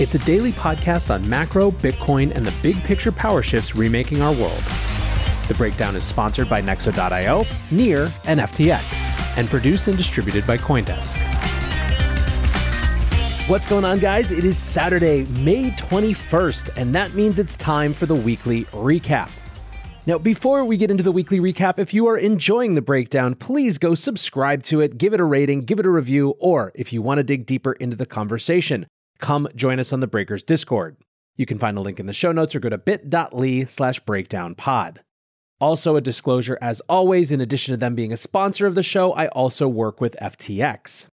It's a daily podcast on macro, Bitcoin, and the big picture power shifts remaking our world. The Breakdown is sponsored by Nexo.io, Near, and FTX, and produced and distributed by Coindesk. What's going on, guys? It is Saturday, May 21st, and that means it's time for the weekly recap. Now, before we get into the weekly recap, if you are enjoying the breakdown, please go subscribe to it, give it a rating, give it a review, or if you want to dig deeper into the conversation, come join us on the Breakers Discord. You can find a link in the show notes or go to bit.ly slash breakdownpod. Also, a disclosure as always, in addition to them being a sponsor of the show, I also work with FTX.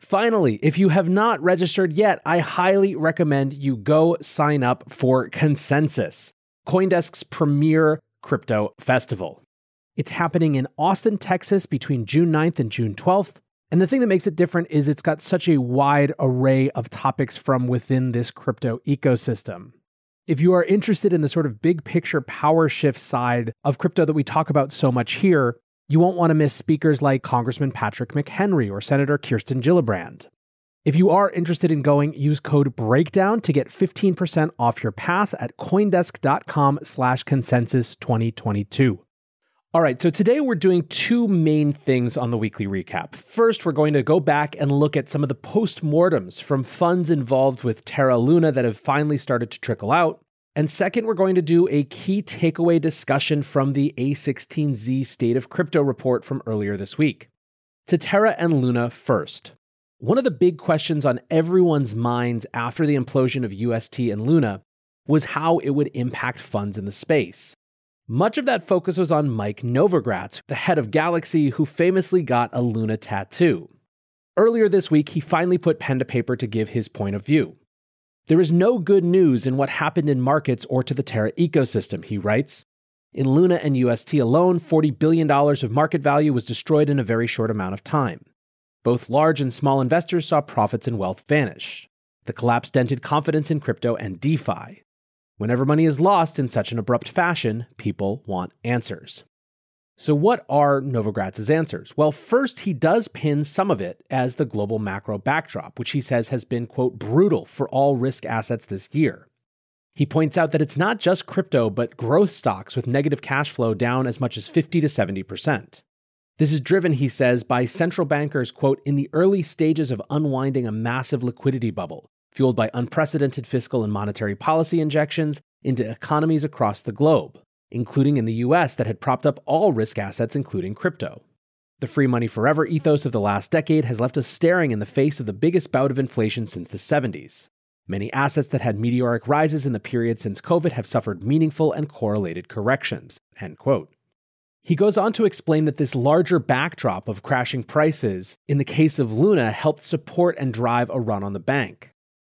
Finally, if you have not registered yet, I highly recommend you go sign up for Consensus, Coindesk's premier crypto festival. It's happening in Austin, Texas between June 9th and June 12th. And the thing that makes it different is it's got such a wide array of topics from within this crypto ecosystem. If you are interested in the sort of big picture power shift side of crypto that we talk about so much here, you won't want to miss speakers like Congressman Patrick McHenry or Senator Kirsten Gillibrand. If you are interested in going, use code BREAKDOWN to get 15% off your pass at coindesk.com slash consensus 2022. All right, so today we're doing two main things on the weekly recap. First, we're going to go back and look at some of the post-mortems from funds involved with Terra Luna that have finally started to trickle out. And second, we're going to do a key takeaway discussion from the A16Z State of Crypto report from earlier this week. To Terra and Luna first. One of the big questions on everyone's minds after the implosion of UST and Luna was how it would impact funds in the space. Much of that focus was on Mike Novogratz, the head of Galaxy, who famously got a Luna tattoo. Earlier this week, he finally put pen to paper to give his point of view. There is no good news in what happened in markets or to the Terra ecosystem, he writes. In Luna and UST alone, $40 billion of market value was destroyed in a very short amount of time. Both large and small investors saw profits and wealth vanish. The collapse dented confidence in crypto and DeFi. Whenever money is lost in such an abrupt fashion, people want answers. So, what are Novogratz's answers? Well, first, he does pin some of it as the global macro backdrop, which he says has been, quote, brutal for all risk assets this year. He points out that it's not just crypto, but growth stocks with negative cash flow down as much as 50 to 70%. This is driven, he says, by central bankers, quote, in the early stages of unwinding a massive liquidity bubble, fueled by unprecedented fiscal and monetary policy injections into economies across the globe, including in the US that had propped up all risk assets, including crypto. The free money forever ethos of the last decade has left us staring in the face of the biggest bout of inflation since the 70s. Many assets that had meteoric rises in the period since COVID have suffered meaningful and correlated corrections. End quote. He goes on to explain that this larger backdrop of crashing prices, in the case of Luna, helped support and drive a run on the bank.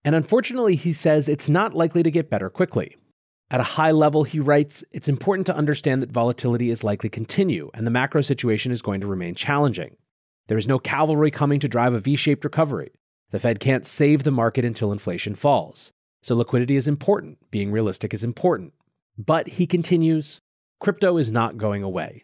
And unfortunately, he says it's not likely to get better quickly. At a high level, he writes, it's important to understand that volatility is likely to continue and the macro situation is going to remain challenging. There is no cavalry coming to drive a V shaped recovery. The Fed can't save the market until inflation falls. So liquidity is important. Being realistic is important. But he continues, Crypto is not going away.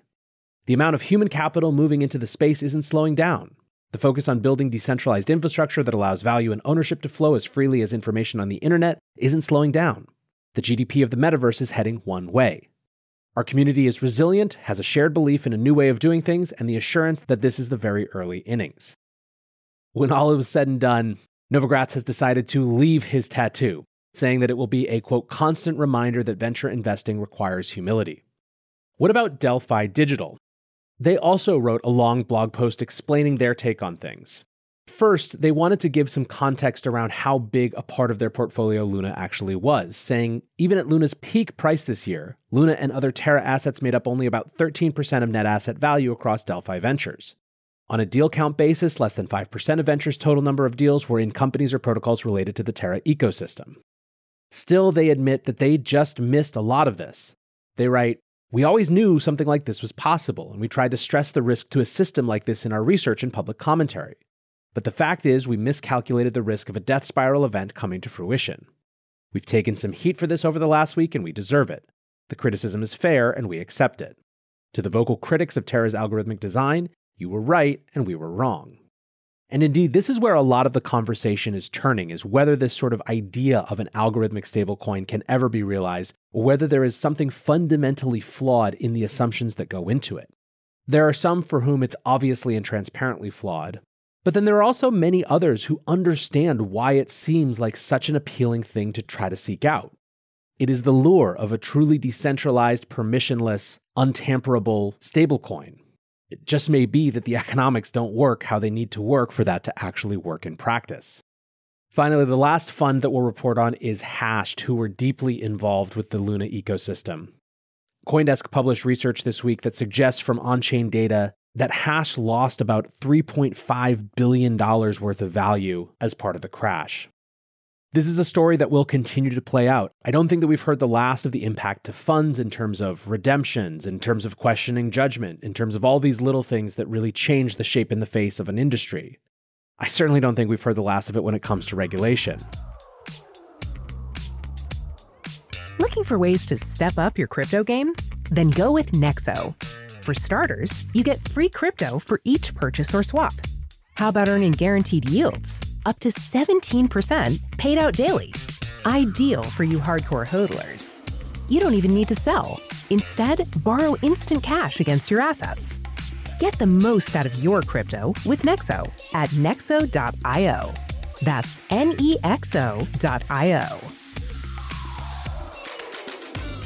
The amount of human capital moving into the space isn't slowing down. The focus on building decentralized infrastructure that allows value and ownership to flow as freely as information on the internet isn't slowing down. The GDP of the metaverse is heading one way. Our community is resilient, has a shared belief in a new way of doing things, and the assurance that this is the very early innings. When all is said and done, Novogratz has decided to leave his tattoo, saying that it will be a quote, constant reminder that venture investing requires humility. What about Delphi Digital? They also wrote a long blog post explaining their take on things. First, they wanted to give some context around how big a part of their portfolio Luna actually was, saying even at Luna's peak price this year, Luna and other Terra assets made up only about 13% of net asset value across Delphi Ventures. On a deal count basis, less than 5% of Venture's total number of deals were in companies or protocols related to the Terra ecosystem. Still, they admit that they just missed a lot of this. They write, We always knew something like this was possible, and we tried to stress the risk to a system like this in our research and public commentary. But the fact is, we miscalculated the risk of a death spiral event coming to fruition. We've taken some heat for this over the last week, and we deserve it. The criticism is fair, and we accept it. To the vocal critics of Terra's algorithmic design, you were right and we were wrong. And indeed, this is where a lot of the conversation is turning is whether this sort of idea of an algorithmic stablecoin can ever be realized, or whether there is something fundamentally flawed in the assumptions that go into it. There are some for whom it's obviously and transparently flawed, but then there are also many others who understand why it seems like such an appealing thing to try to seek out. It is the lure of a truly decentralized, permissionless, untamperable stablecoin it just may be that the economics don't work how they need to work for that to actually work in practice. Finally, the last fund that we'll report on is Hashed, who were deeply involved with the Luna ecosystem. Coindesk published research this week that suggests from on chain data that Hashed lost about $3.5 billion worth of value as part of the crash. This is a story that will continue to play out. I don't think that we've heard the last of the impact to funds in terms of redemptions, in terms of questioning judgment, in terms of all these little things that really change the shape and the face of an industry. I certainly don't think we've heard the last of it when it comes to regulation. Looking for ways to step up your crypto game? Then go with Nexo. For starters, you get free crypto for each purchase or swap. How about earning guaranteed yields? up to 17% paid out daily. Ideal for you hardcore hodlers. You don't even need to sell. Instead, borrow instant cash against your assets. Get the most out of your crypto with Nexo at nexo.io. That's N E X O.io.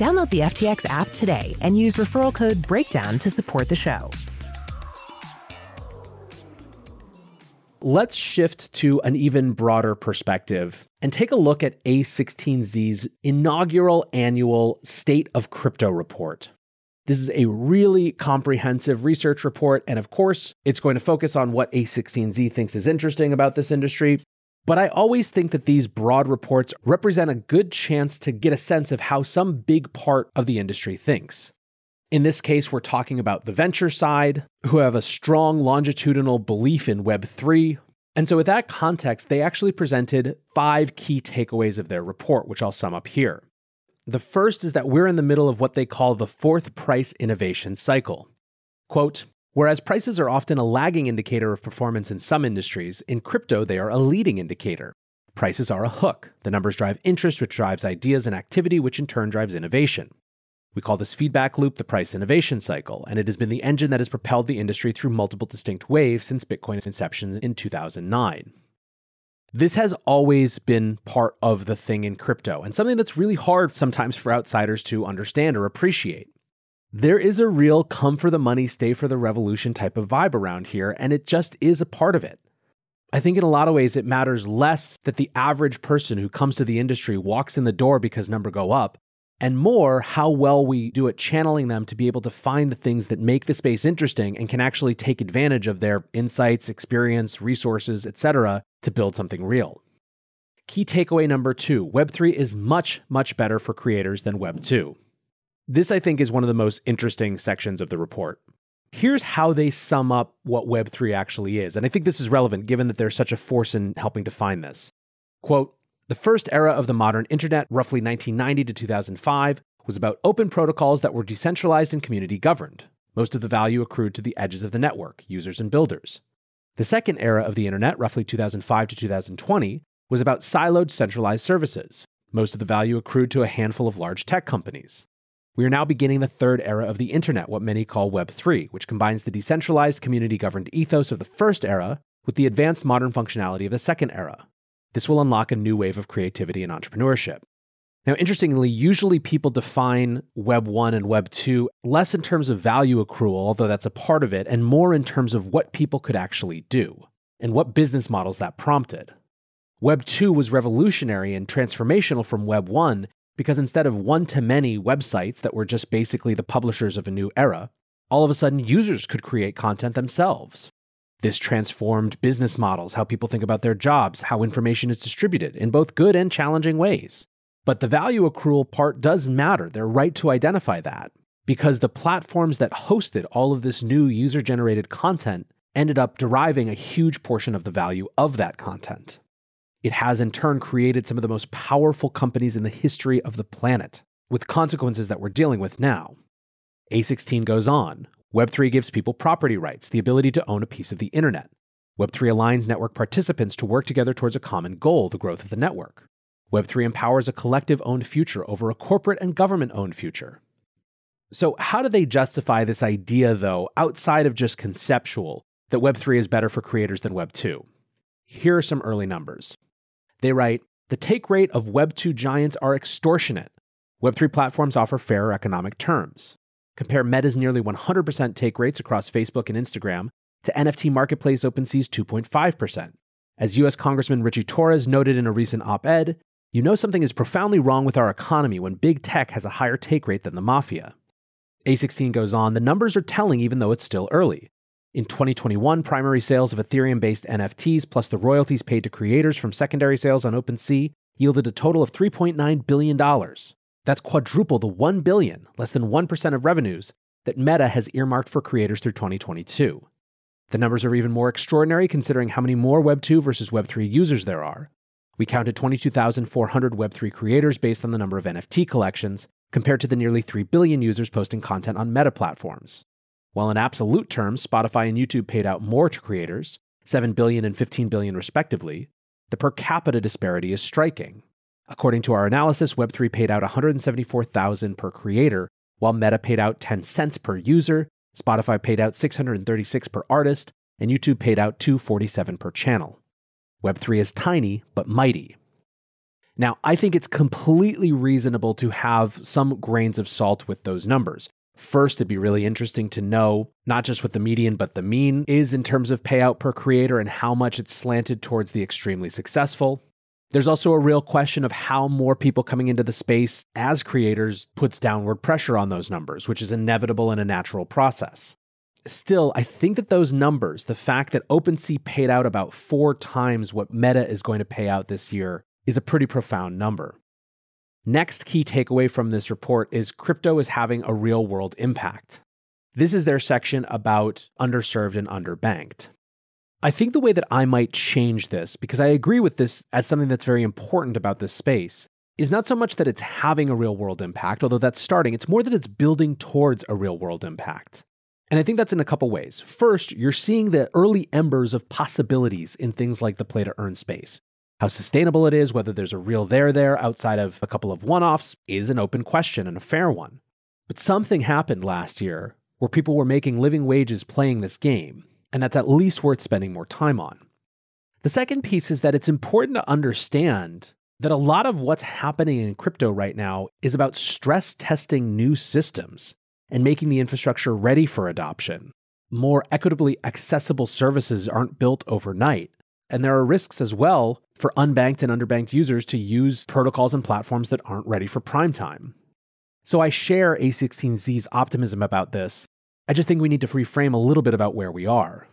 Download the FTX app today and use referral code BREAKDOWN to support the show. Let's shift to an even broader perspective and take a look at A16Z's inaugural annual State of Crypto report. This is a really comprehensive research report, and of course, it's going to focus on what A16Z thinks is interesting about this industry. But I always think that these broad reports represent a good chance to get a sense of how some big part of the industry thinks. In this case, we're talking about the venture side, who have a strong longitudinal belief in Web3. And so, with that context, they actually presented five key takeaways of their report, which I'll sum up here. The first is that we're in the middle of what they call the fourth price innovation cycle. Quote, Whereas prices are often a lagging indicator of performance in some industries, in crypto they are a leading indicator. Prices are a hook. The numbers drive interest, which drives ideas and activity, which in turn drives innovation. We call this feedback loop the price innovation cycle, and it has been the engine that has propelled the industry through multiple distinct waves since Bitcoin's inception in 2009. This has always been part of the thing in crypto, and something that's really hard sometimes for outsiders to understand or appreciate. There is a real come for the money, stay for the revolution type of vibe around here, and it just is a part of it. I think in a lot of ways it matters less that the average person who comes to the industry walks in the door because number go up and more how well we do at channeling them to be able to find the things that make the space interesting and can actually take advantage of their insights, experience, resources, etc. to build something real. Key takeaway number 2, web3 is much much better for creators than web 2. This I think is one of the most interesting sections of the report. Here's how they sum up what Web3 actually is, and I think this is relevant given that there's such a force in helping define this. Quote, the first era of the modern internet, roughly 1990 to 2005, was about open protocols that were decentralized and community governed. Most of the value accrued to the edges of the network, users and builders. The second era of the internet, roughly 2005 to 2020, was about siloed centralized services. Most of the value accrued to a handful of large tech companies. We are now beginning the third era of the internet, what many call Web 3, which combines the decentralized community governed ethos of the first era with the advanced modern functionality of the second era. This will unlock a new wave of creativity and entrepreneurship. Now, interestingly, usually people define Web 1 and Web 2 less in terms of value accrual, although that's a part of it, and more in terms of what people could actually do and what business models that prompted. Web 2 was revolutionary and transformational from Web 1 because instead of one to many websites that were just basically the publishers of a new era, all of a sudden users could create content themselves. This transformed business models, how people think about their jobs, how information is distributed in both good and challenging ways. But the value accrual part does matter. They're right to identify that because the platforms that hosted all of this new user generated content ended up deriving a huge portion of the value of that content. It has in turn created some of the most powerful companies in the history of the planet, with consequences that we're dealing with now. A16 goes on. Web3 gives people property rights, the ability to own a piece of the internet. Web3 aligns network participants to work together towards a common goal, the growth of the network. Web3 empowers a collective owned future over a corporate and government owned future. So, how do they justify this idea, though, outside of just conceptual, that Web3 is better for creators than Web2? Here are some early numbers. They write The take rate of Web2 giants are extortionate. Web3 platforms offer fairer economic terms. Compare Meta's nearly 100% take rates across Facebook and Instagram to NFT marketplace OpenSea's 2.5%. As US Congressman Richie Torres noted in a recent op ed, you know something is profoundly wrong with our economy when big tech has a higher take rate than the mafia. A16 goes on, the numbers are telling even though it's still early. In 2021, primary sales of Ethereum based NFTs plus the royalties paid to creators from secondary sales on OpenSea yielded a total of $3.9 billion. That's quadruple the 1 billion, less than 1% of revenues that Meta has earmarked for creators through 2022. The numbers are even more extraordinary considering how many more Web 2 versus Web 3 users there are. We counted 22,400 Web 3 creators based on the number of NFT collections, compared to the nearly 3 billion users posting content on Meta platforms. While in absolute terms, Spotify and YouTube paid out more to creators, 7 billion and 15 billion respectively, the per capita disparity is striking. According to our analysis, Web3 paid out 174,000 per creator, while Meta paid out 10 cents per user, Spotify paid out 636 per artist, and YouTube paid out 247 per channel. Web3 is tiny but mighty. Now, I think it's completely reasonable to have some grains of salt with those numbers. First, it'd be really interesting to know not just what the median, but the mean is in terms of payout per creator and how much it's slanted towards the extremely successful. There's also a real question of how more people coming into the space as creators puts downward pressure on those numbers, which is inevitable and a natural process. Still, I think that those numbers, the fact that OpenSea paid out about four times what Meta is going to pay out this year, is a pretty profound number. Next key takeaway from this report is crypto is having a real world impact. This is their section about underserved and underbanked. I think the way that I might change this, because I agree with this as something that's very important about this space, is not so much that it's having a real world impact, although that's starting, it's more that it's building towards a real world impact. And I think that's in a couple ways. First, you're seeing the early embers of possibilities in things like the play to earn space. How sustainable it is, whether there's a real there there outside of a couple of one offs, is an open question and a fair one. But something happened last year where people were making living wages playing this game, and that's at least worth spending more time on. The second piece is that it's important to understand that a lot of what's happening in crypto right now is about stress testing new systems and making the infrastructure ready for adoption. More equitably accessible services aren't built overnight. And there are risks as well for unbanked and underbanked users to use protocols and platforms that aren't ready for prime time. So I share A16Z's optimism about this. I just think we need to reframe a little bit about where we are.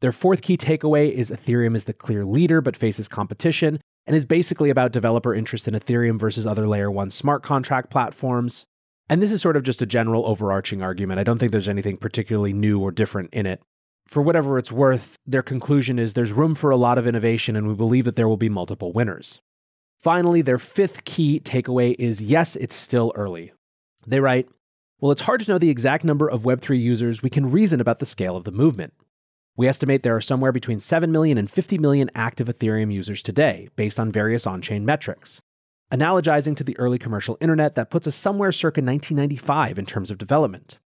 Their fourth key takeaway is Ethereum is the clear leader but faces competition and is basically about developer interest in Ethereum versus other layer 1 smart contract platforms. And this is sort of just a general overarching argument. I don't think there's anything particularly new or different in it. For whatever it's worth, their conclusion is there's room for a lot of innovation and we believe that there will be multiple winners. Finally, their fifth key takeaway is yes, it's still early. They write, Well, it's hard to know the exact number of Web3 users, we can reason about the scale of the movement. We estimate there are somewhere between 7 million and 50 million active Ethereum users today, based on various on chain metrics. Analogizing to the early commercial internet, that puts us somewhere circa 1995 in terms of development.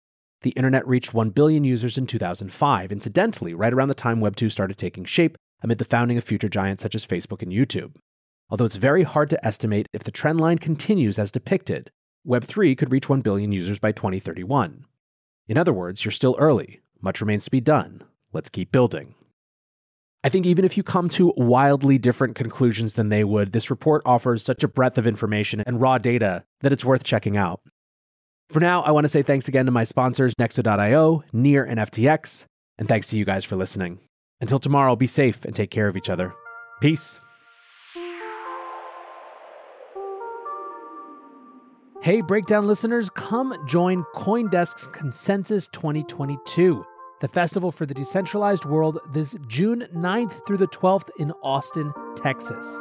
The internet reached 1 billion users in 2005, incidentally, right around the time Web 2 started taking shape amid the founding of future giants such as Facebook and YouTube. Although it's very hard to estimate if the trend line continues as depicted, Web3 could reach 1 billion users by 2031. In other words, you're still early. Much remains to be done. Let's keep building. I think even if you come to wildly different conclusions than they would, this report offers such a breadth of information and raw data that it's worth checking out. For now, I want to say thanks again to my sponsors, Nexo.io, Near, and FTX, and thanks to you guys for listening. Until tomorrow, be safe and take care of each other. Peace. Hey, Breakdown listeners, come join Coindesk's Consensus 2022, the festival for the decentralized world, this June 9th through the 12th in Austin, Texas.